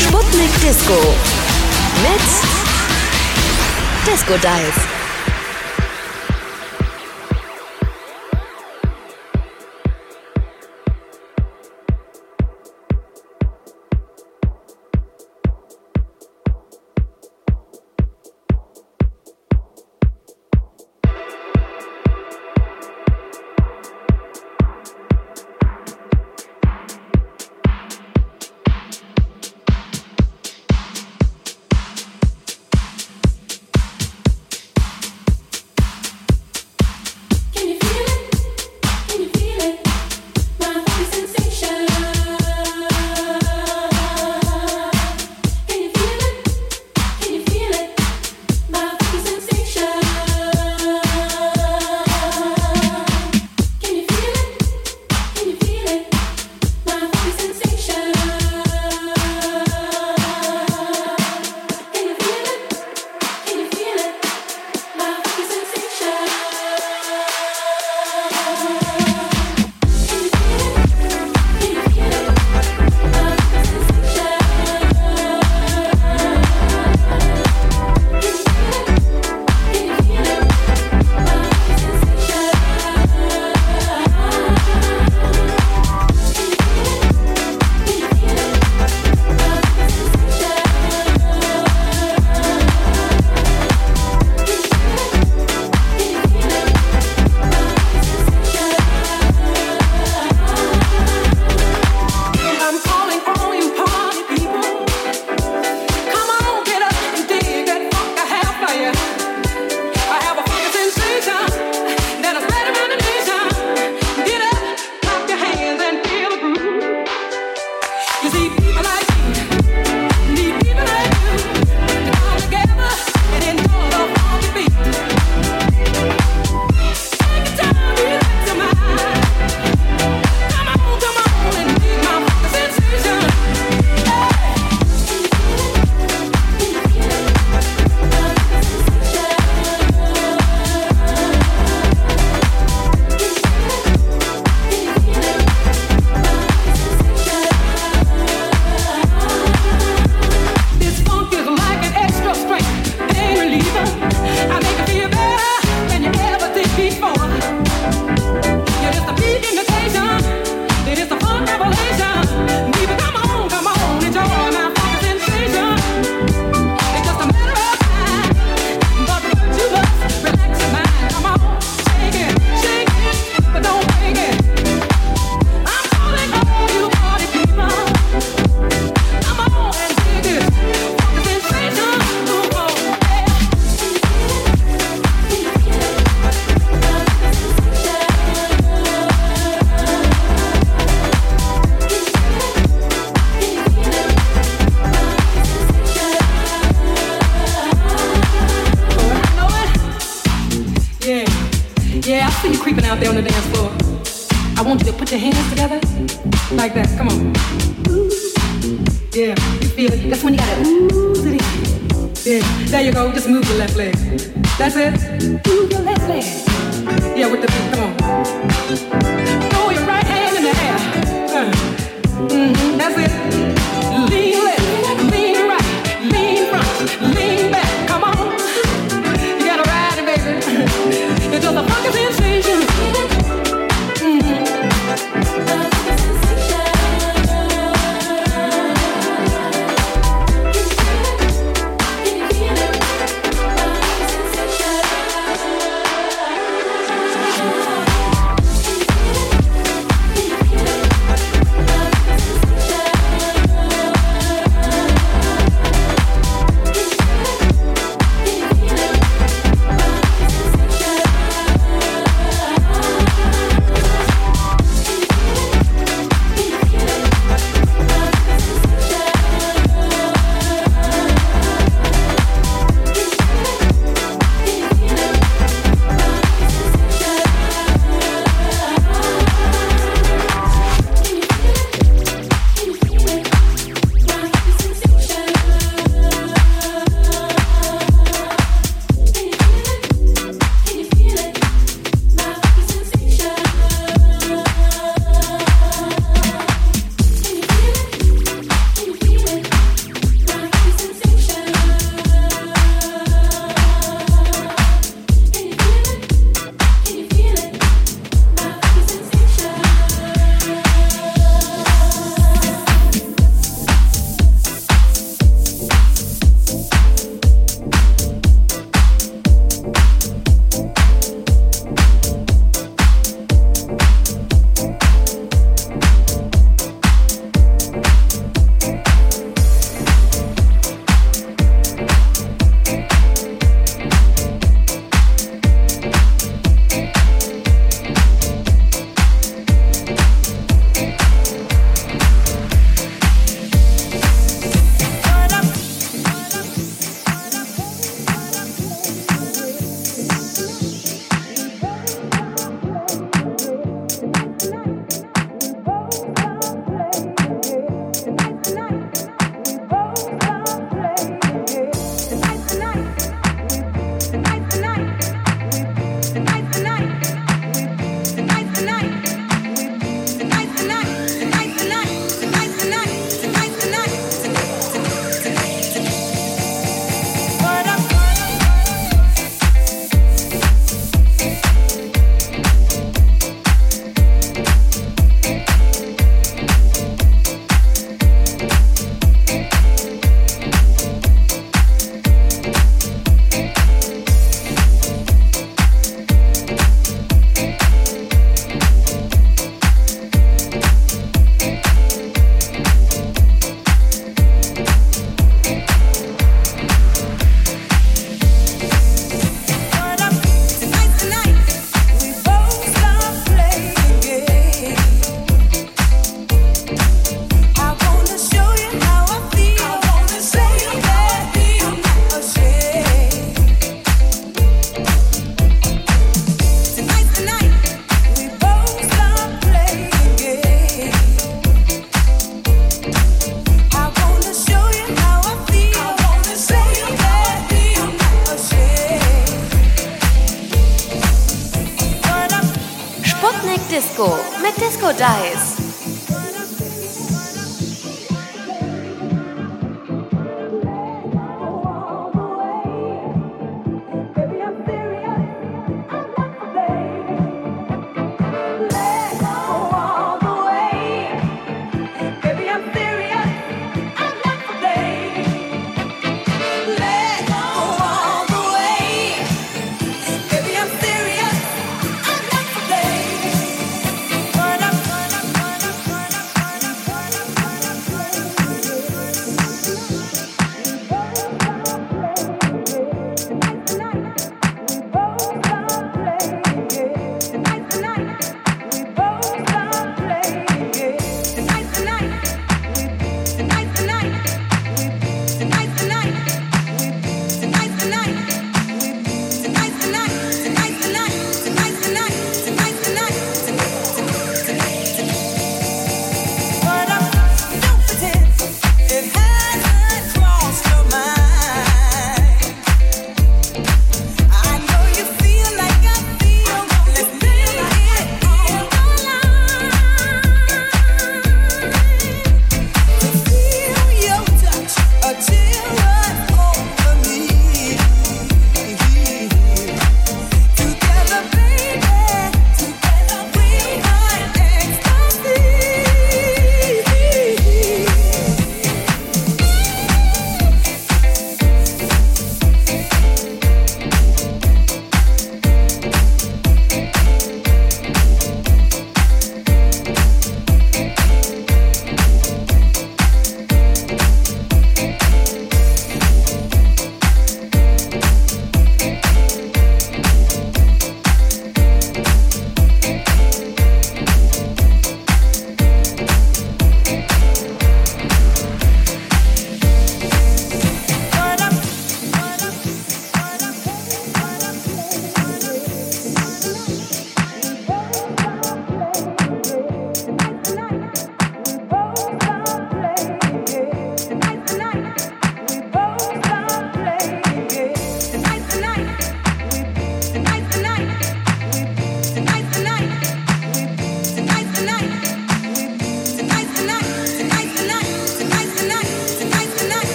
Sputnik Disco. Mit Disco Dive.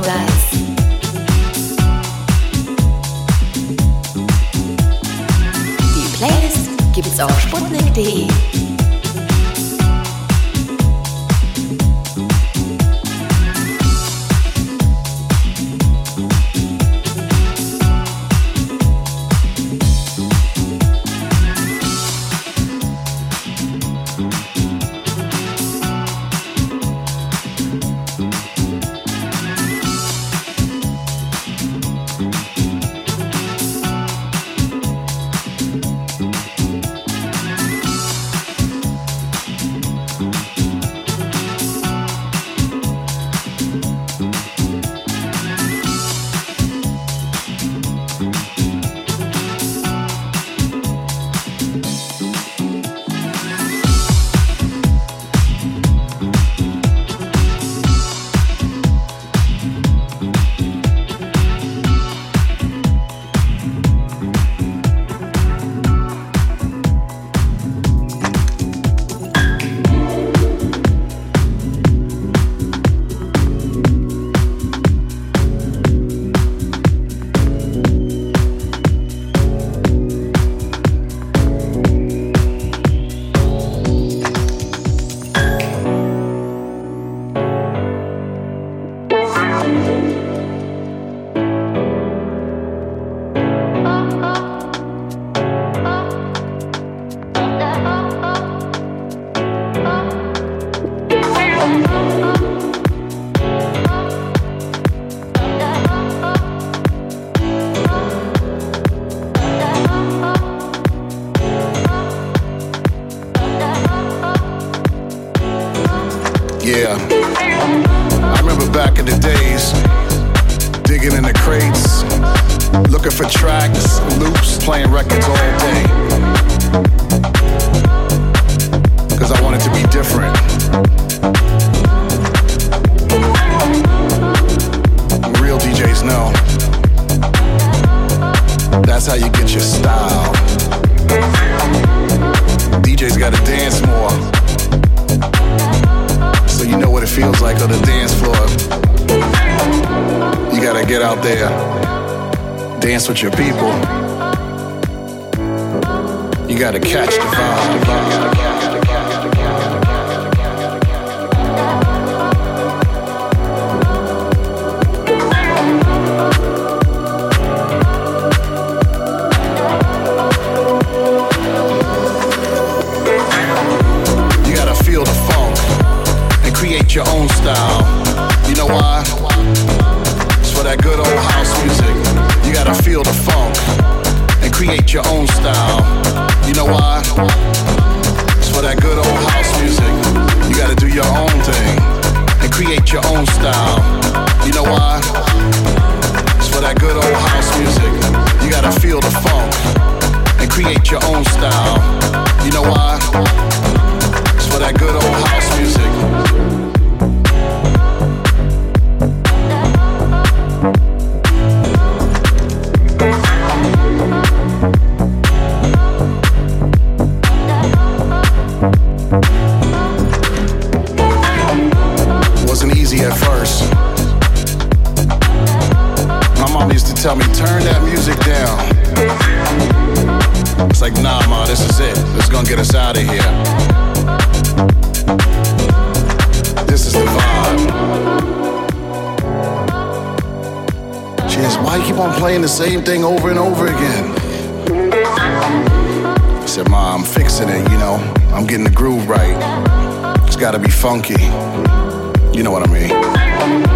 Dice. Die Playlist gibt's auf sputnik.de. same thing over and over again. I said, Ma, I'm fixing it, you know. I'm getting the groove right. It's gotta be funky. You know what I mean.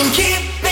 And keep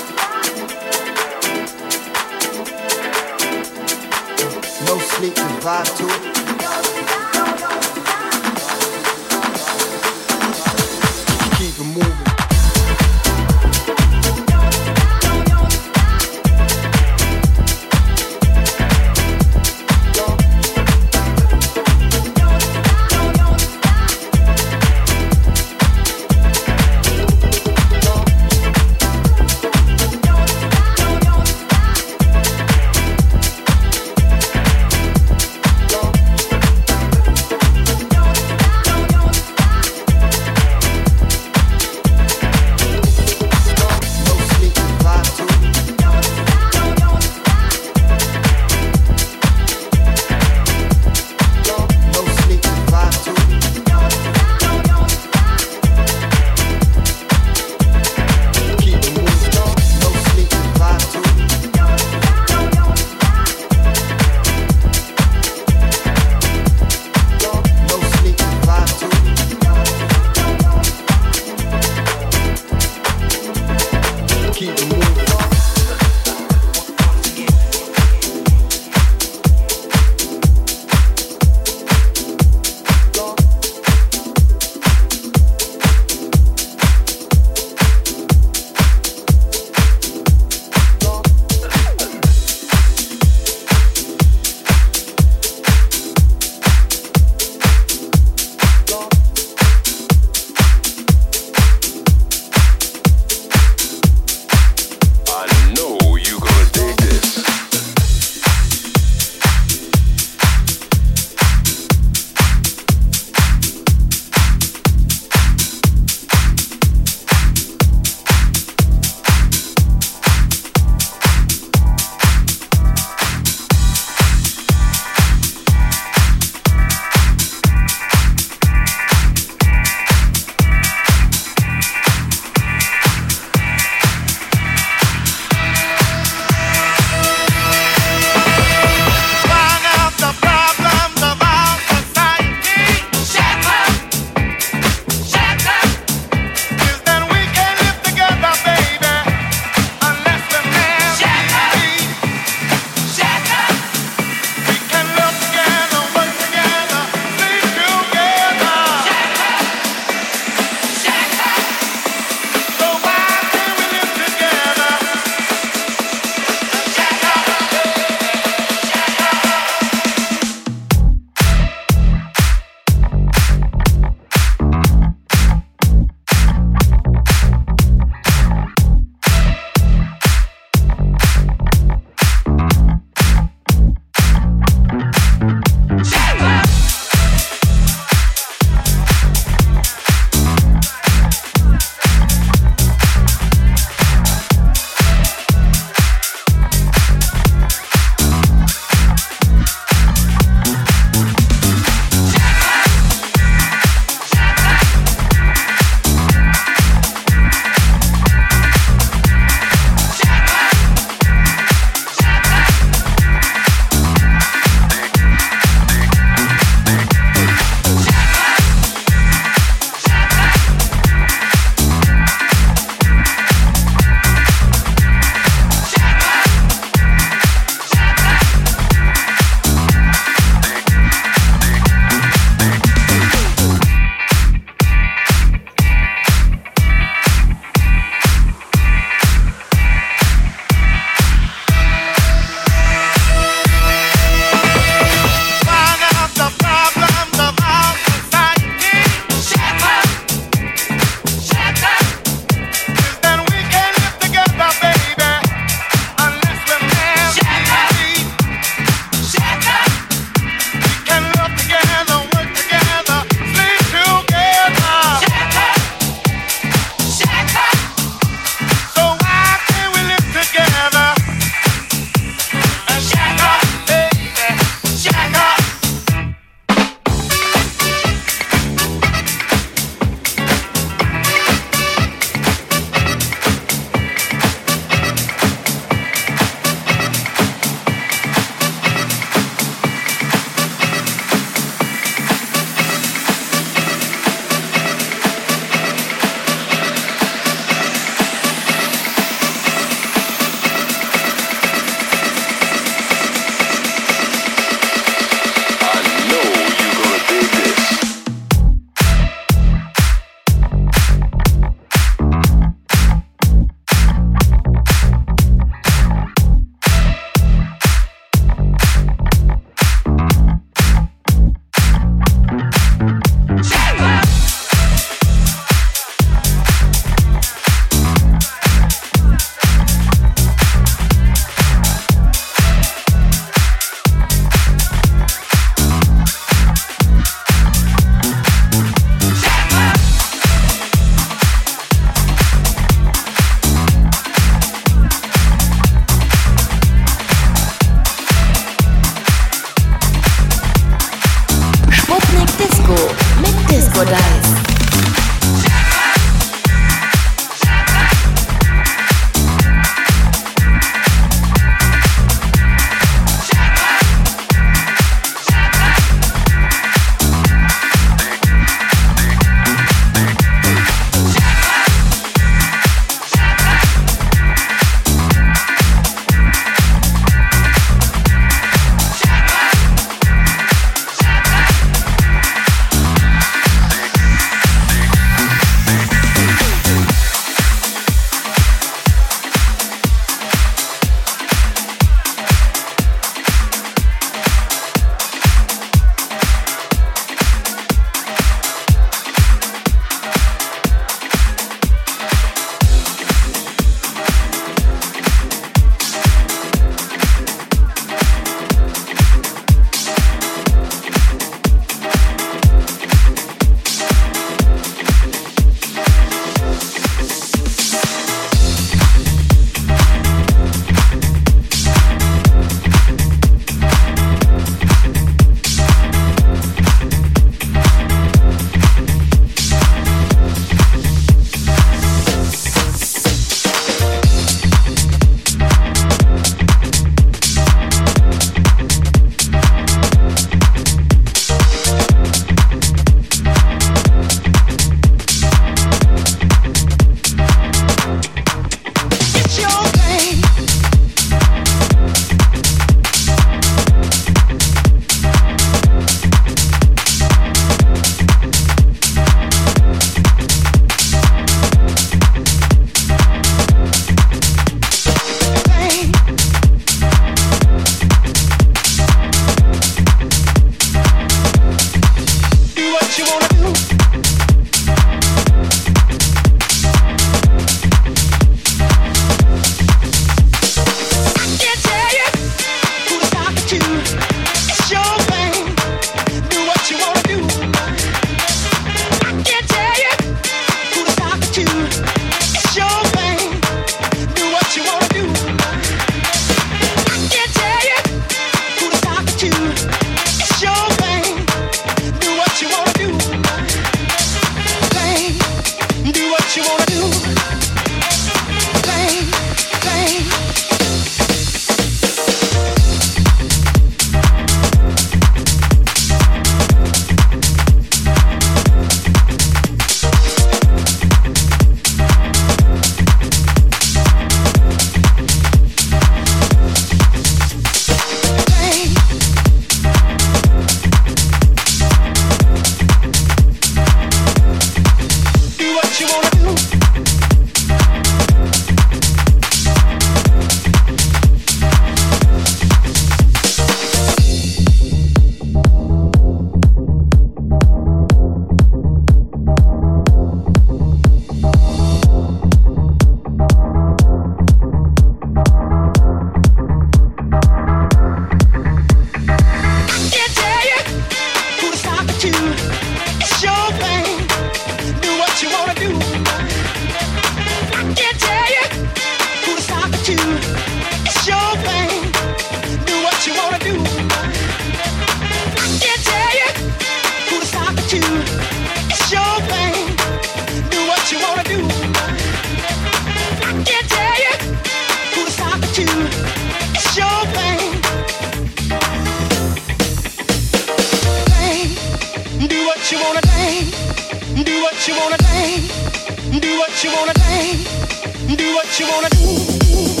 you wanna do, do what you wanna do.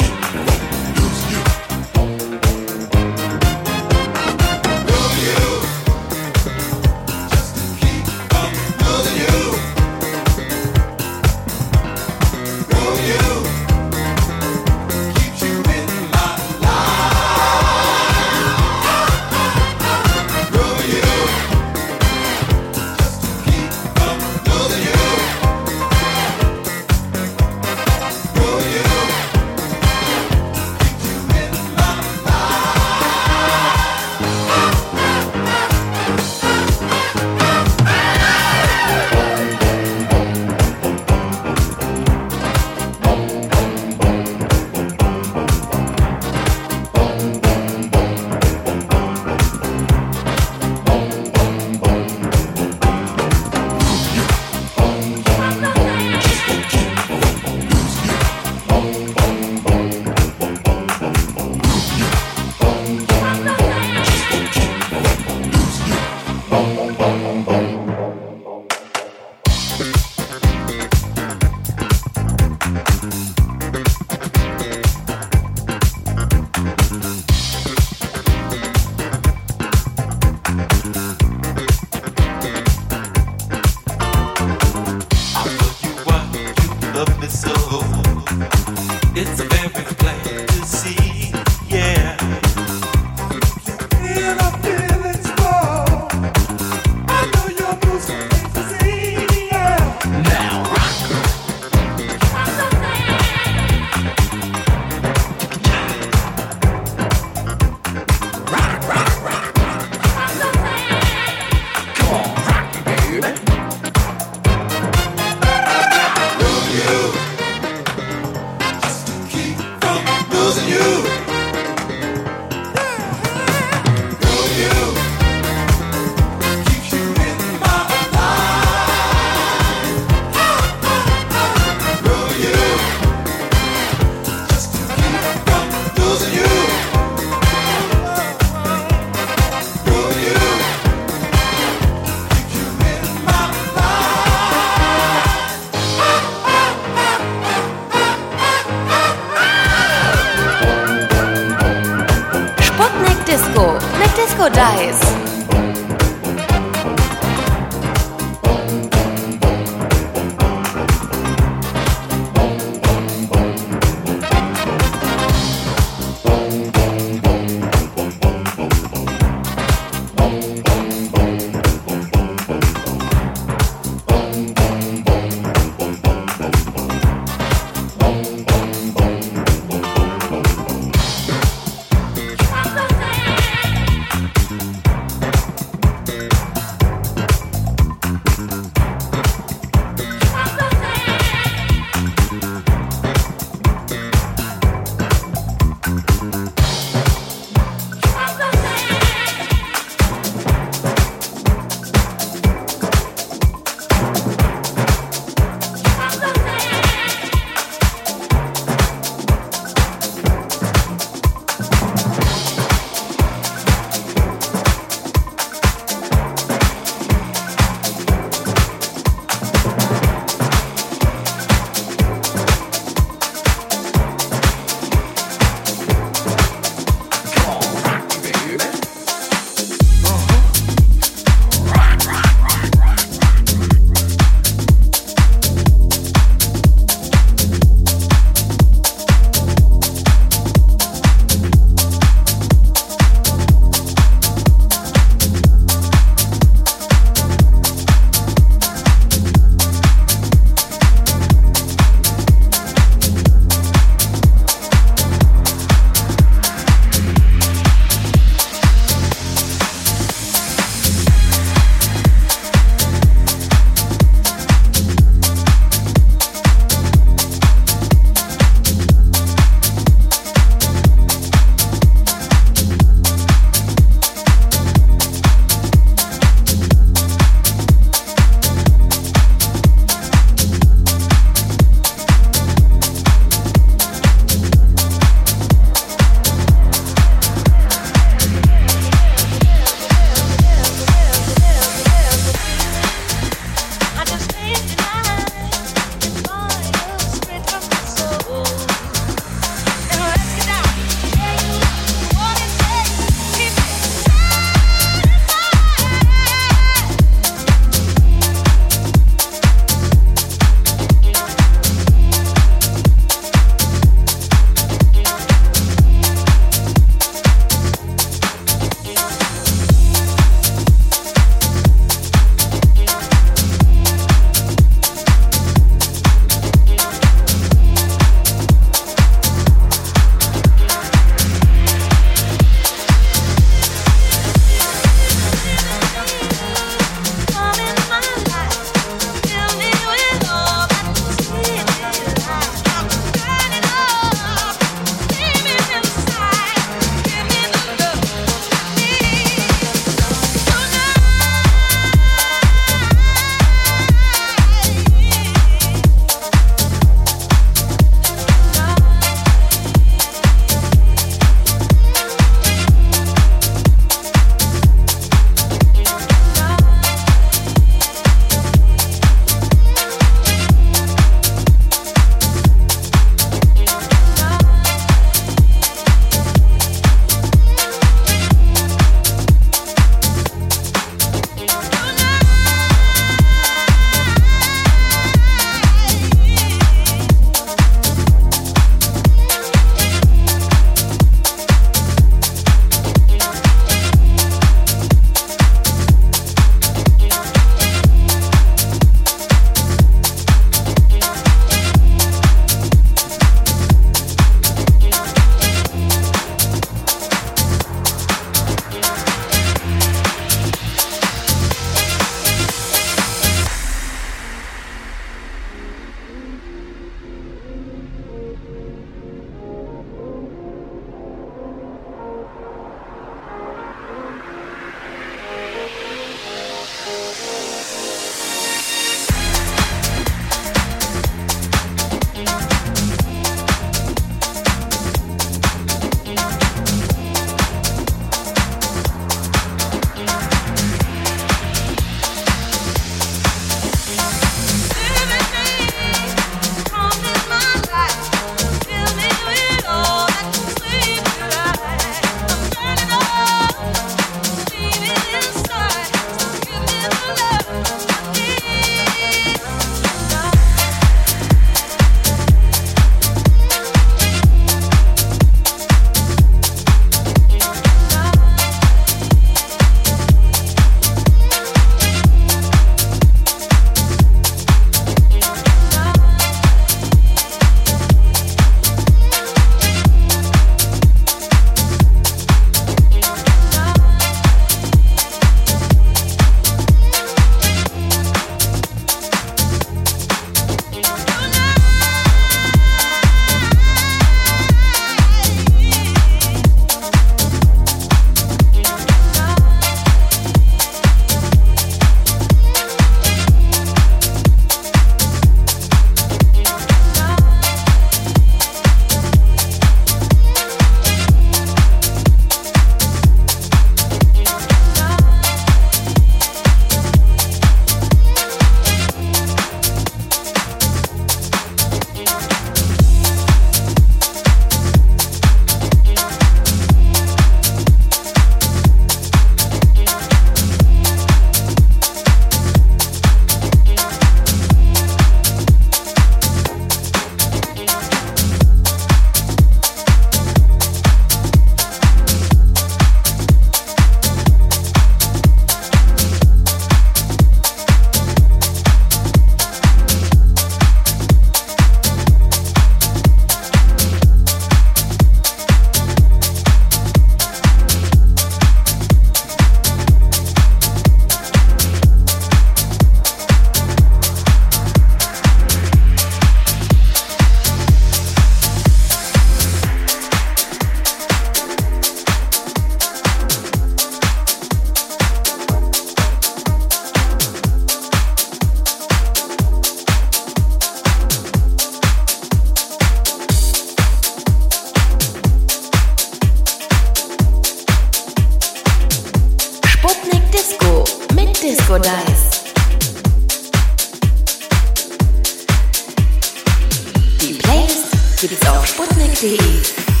Keep it off. Sputnik.de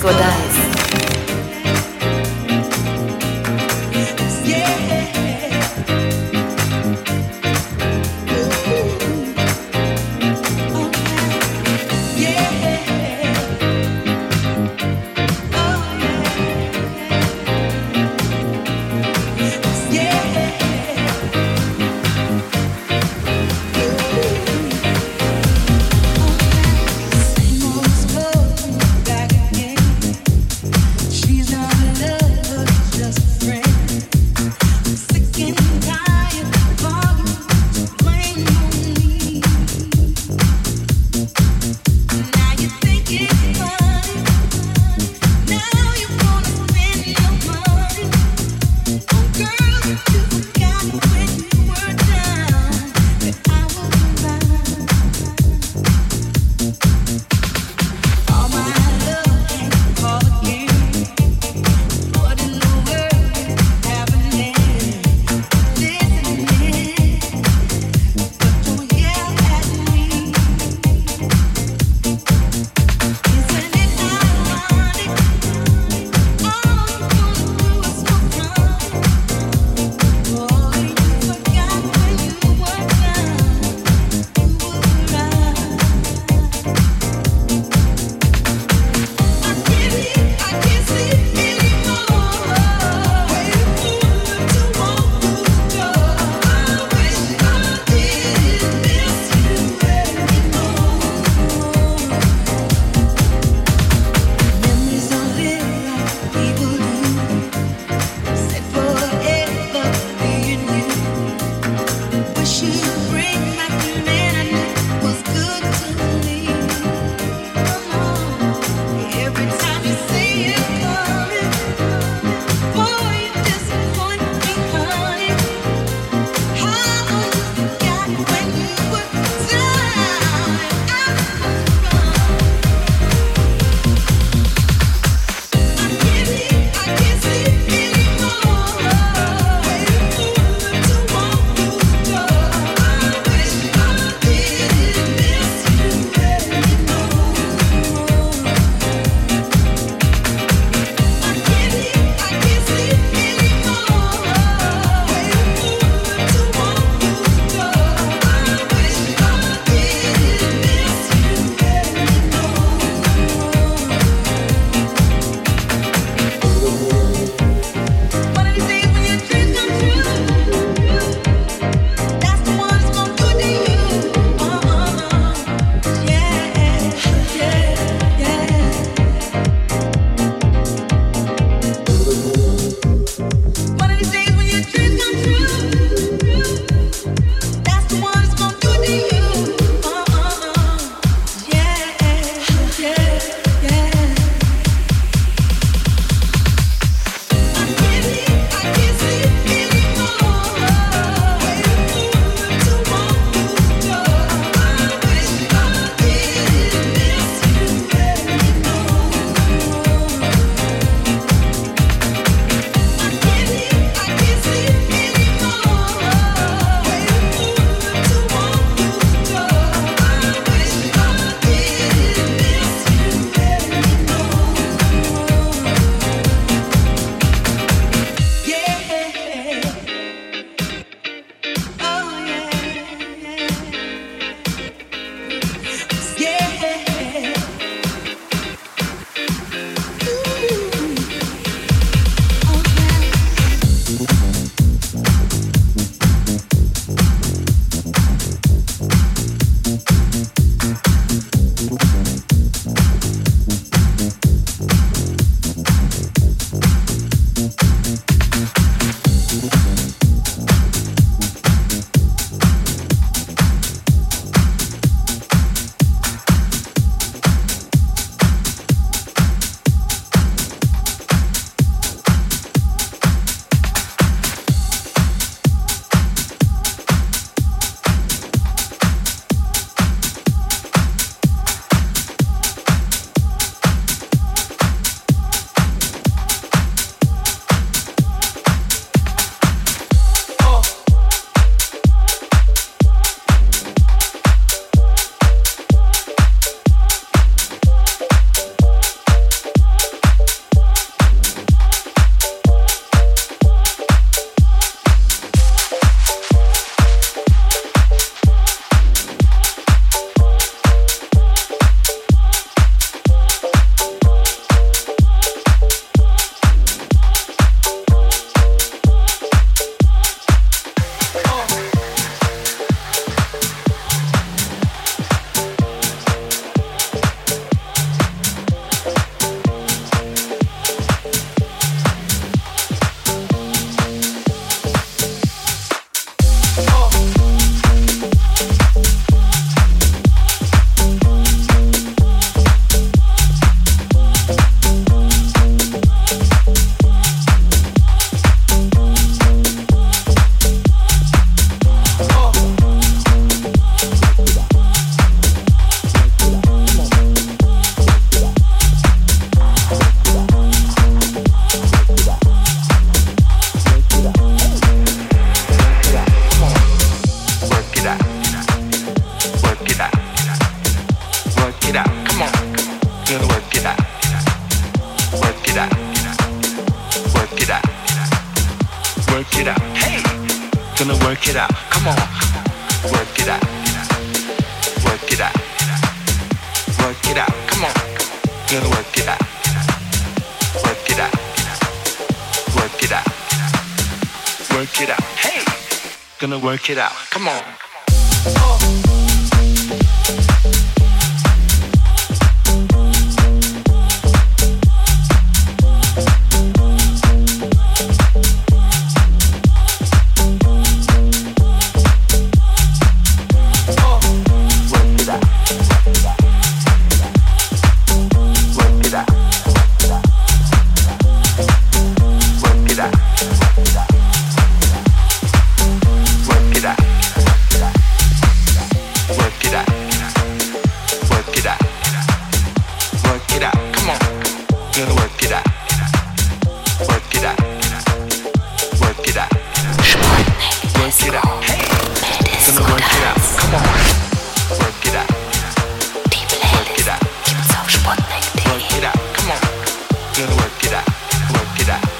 Disco Dice. it out.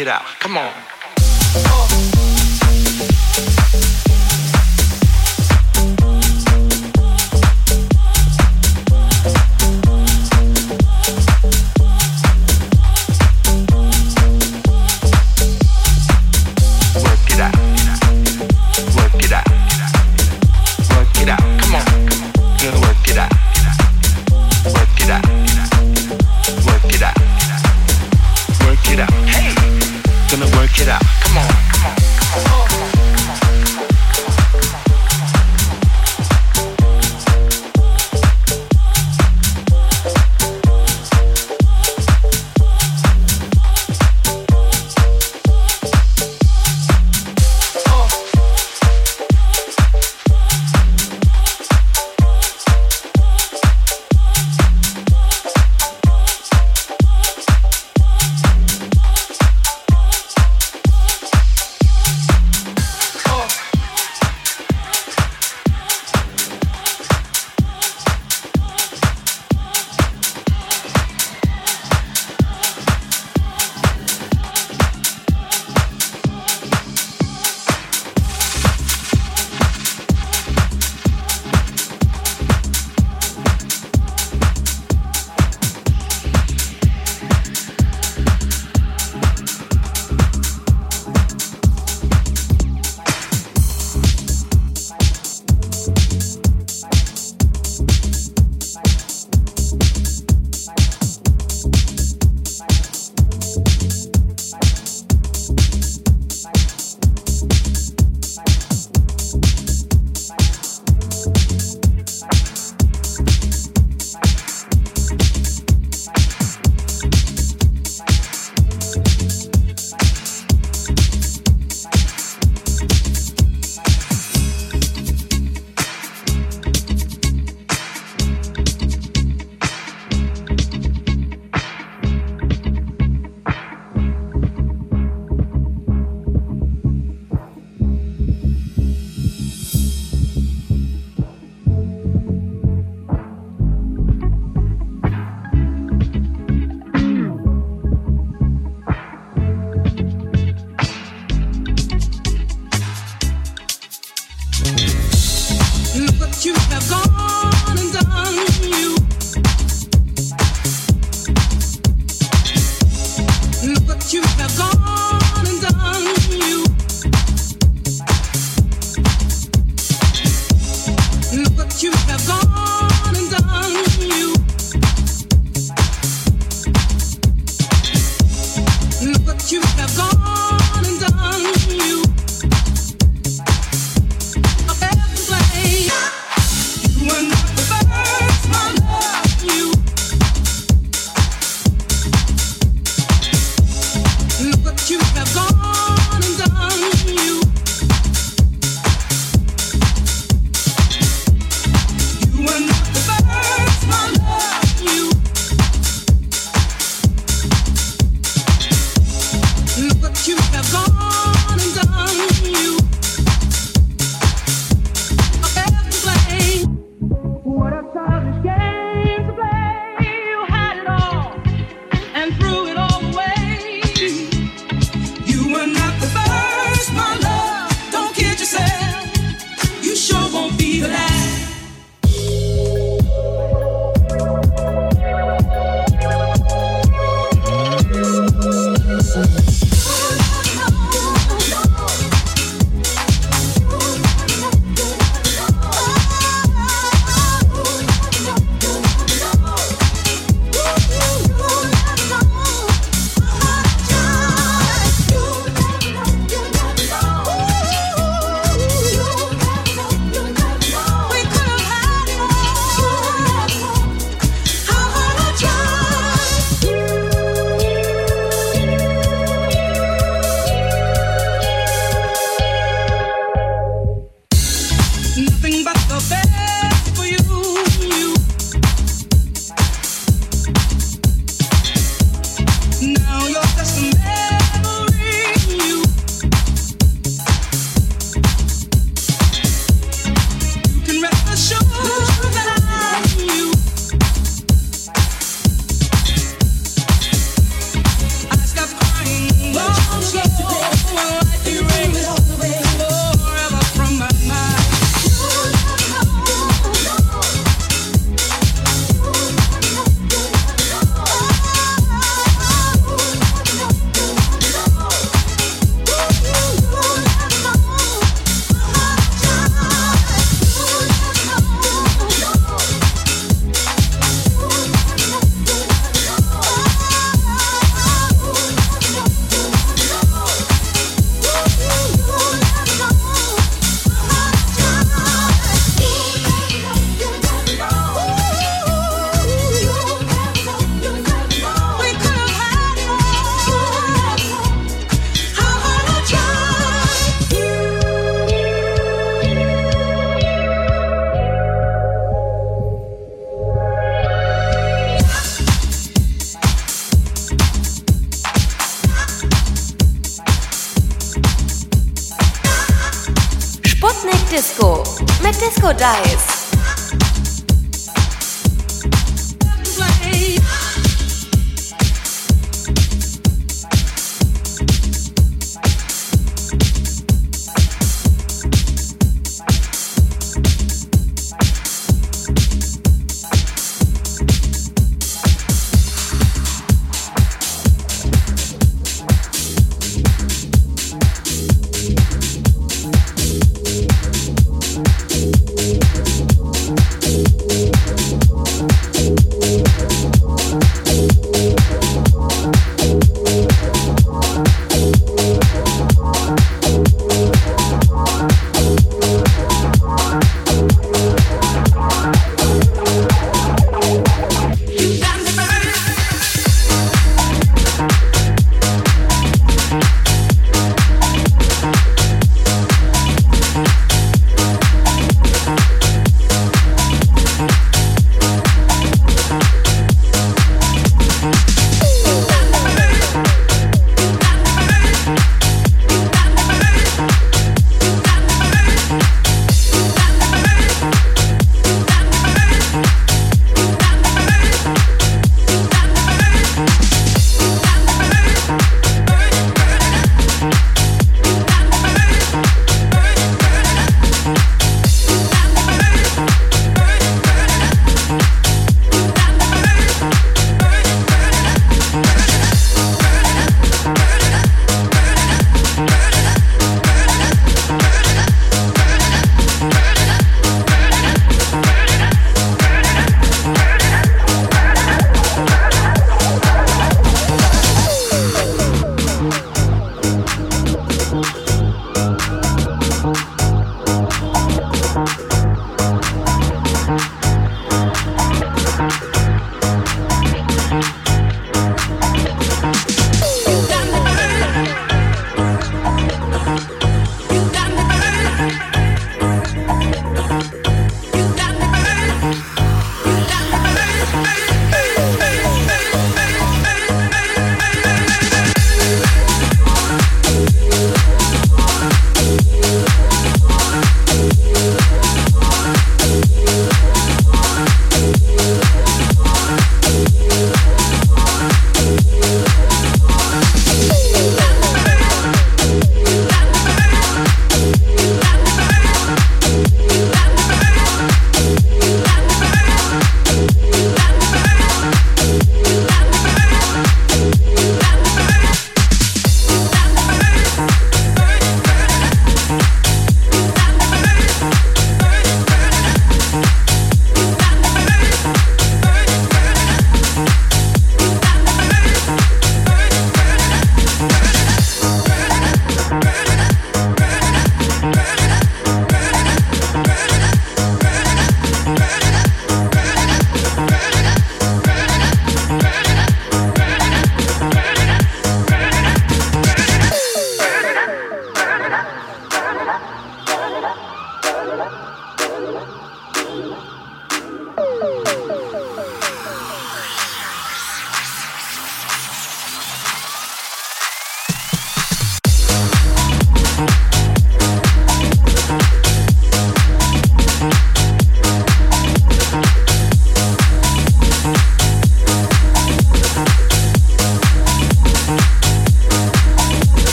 it out. Come on. Disco Disco Dice.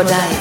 For Dice.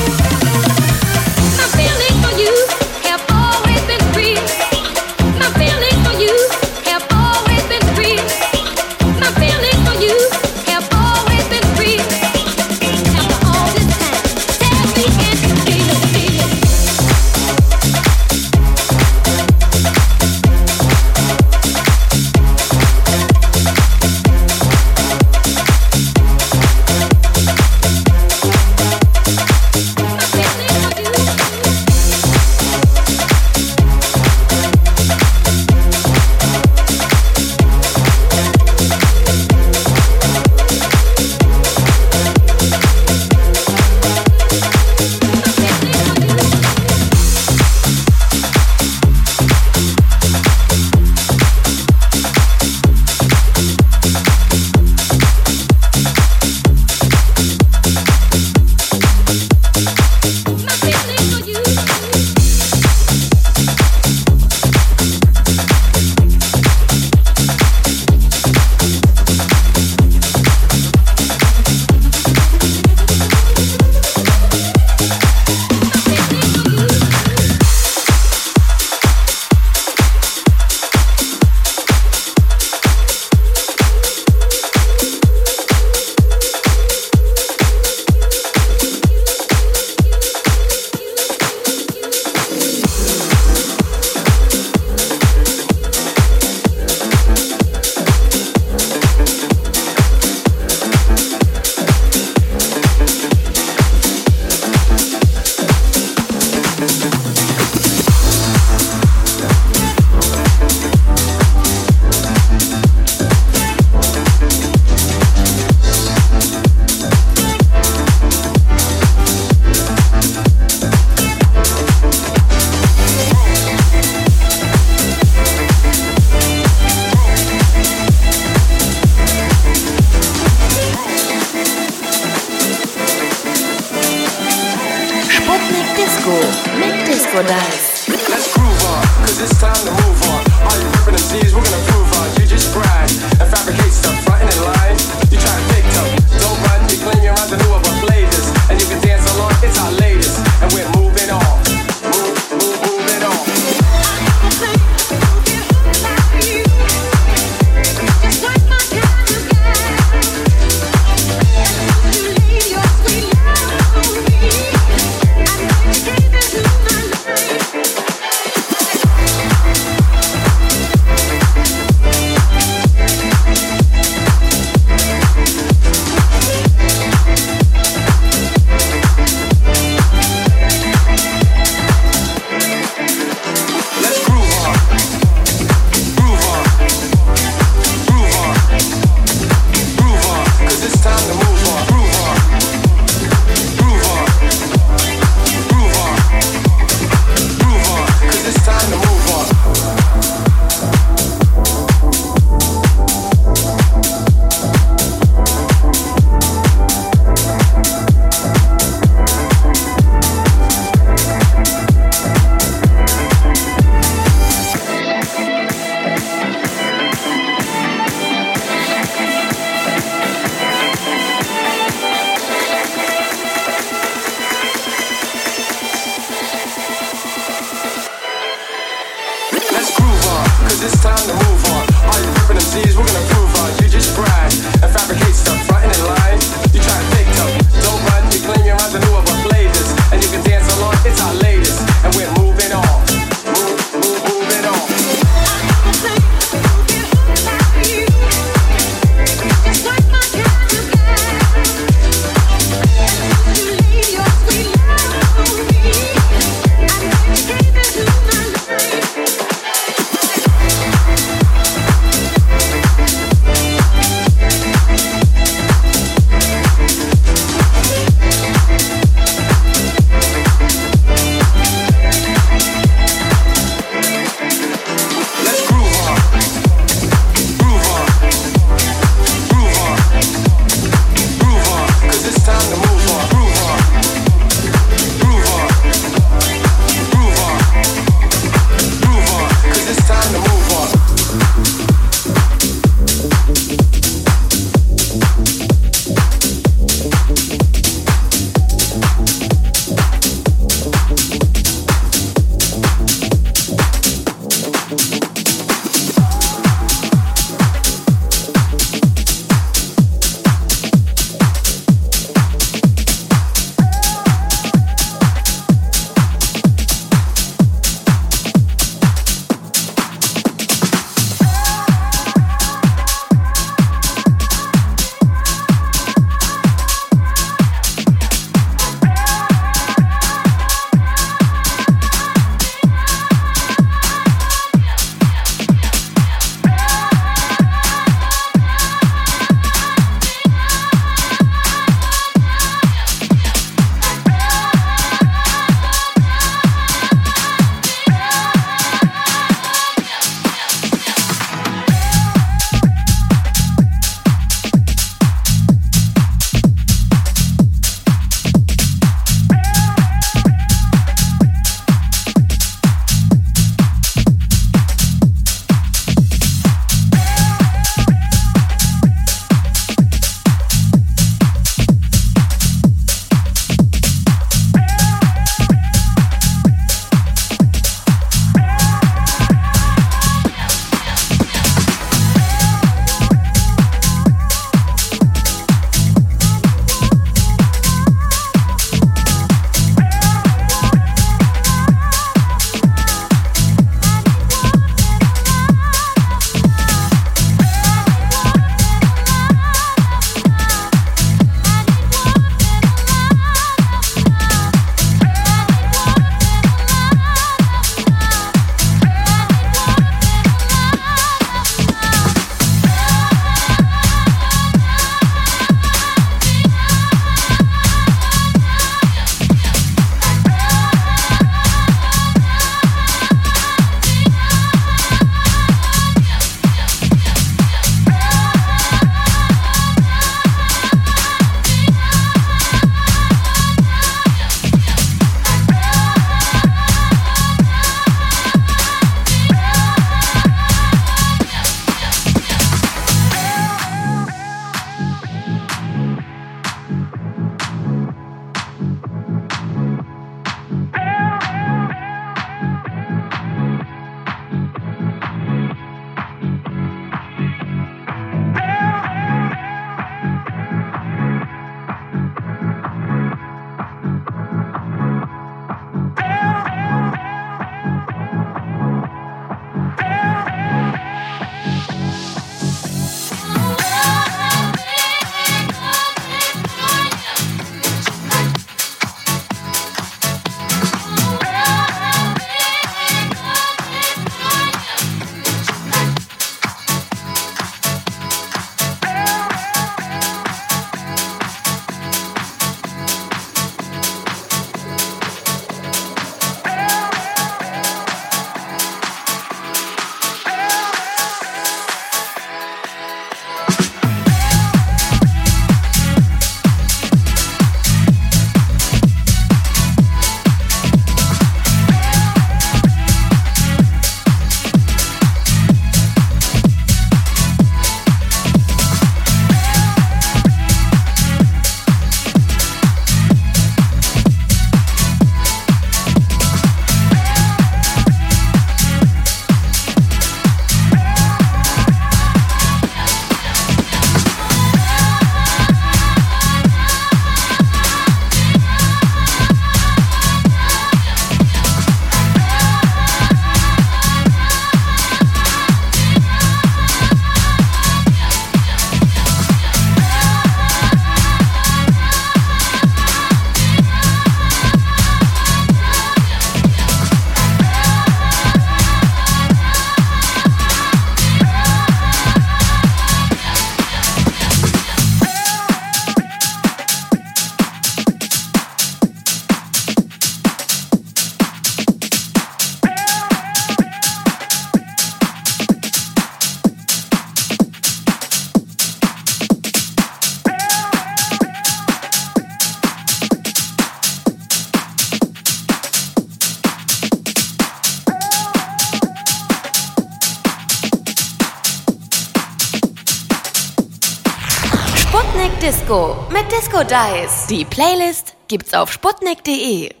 Disco mit Disco Dice. Die Playlist gibt's auf sputnik.de.